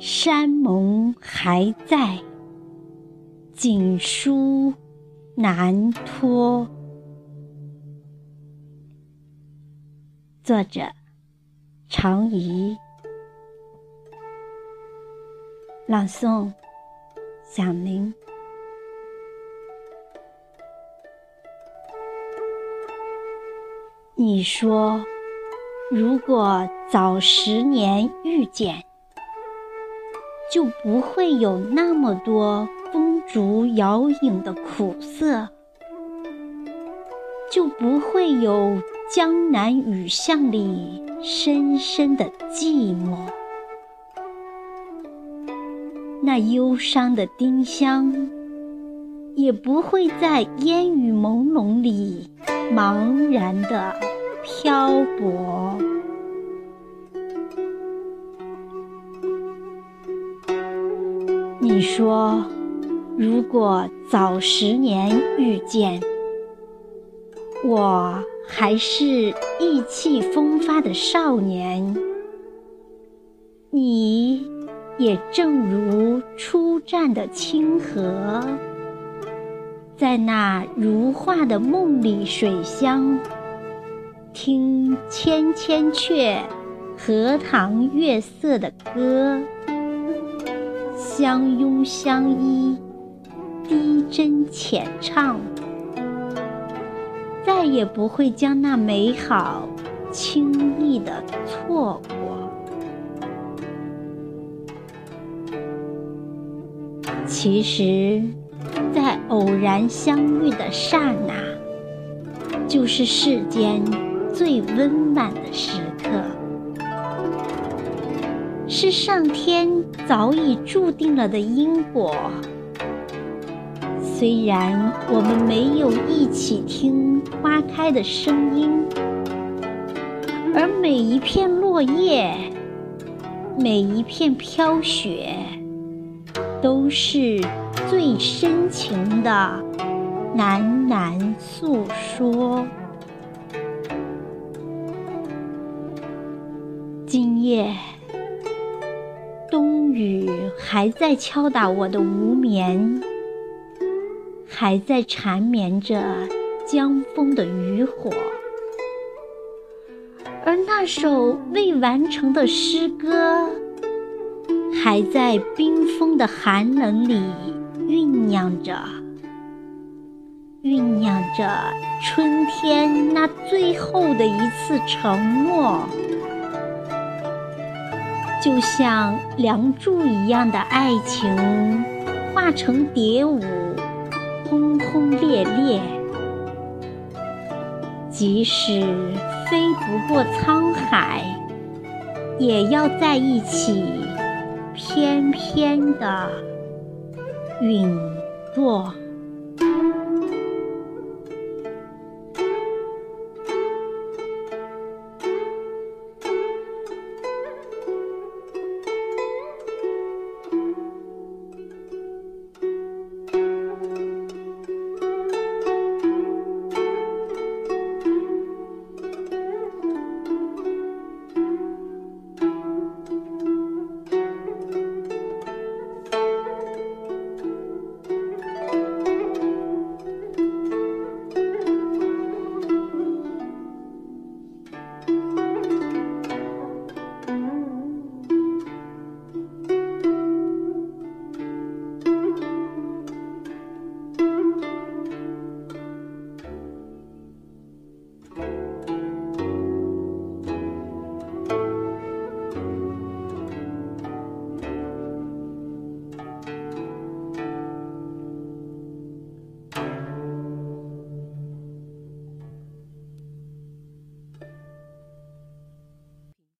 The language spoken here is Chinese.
山盟还在，锦书难托。作者：常怡。朗诵：响铃。你说，如果早十年遇见。就不会有那么多风烛摇影的苦涩，就不会有江南雨巷里深深的寂寞。那忧伤的丁香，也不会在烟雨朦胧里茫然的漂泊。你说，如果早十年遇见，我还是意气风发的少年，你也正如初绽的清河，在那如画的梦里水乡，听千千阙荷塘月色的歌。相拥相依，低斟浅唱，再也不会将那美好轻易的错过。其实，在偶然相遇的刹那，就是世间最温暖的时刻。是上天早已注定了的因果。虽然我们没有一起听花开的声音，而每一片落叶，每一片飘雪，都是最深情的喃喃诉说。今夜。雨还在敲打我的无眠，还在缠绵着江风的渔火，而那首未完成的诗歌，还在冰封的寒冷里酝酿着，酝酿着春天那最后的一次承诺。就像梁祝一样的爱情，化成蝶舞，轰轰烈烈。即使飞不过沧海，也要在一起，翩翩的陨落。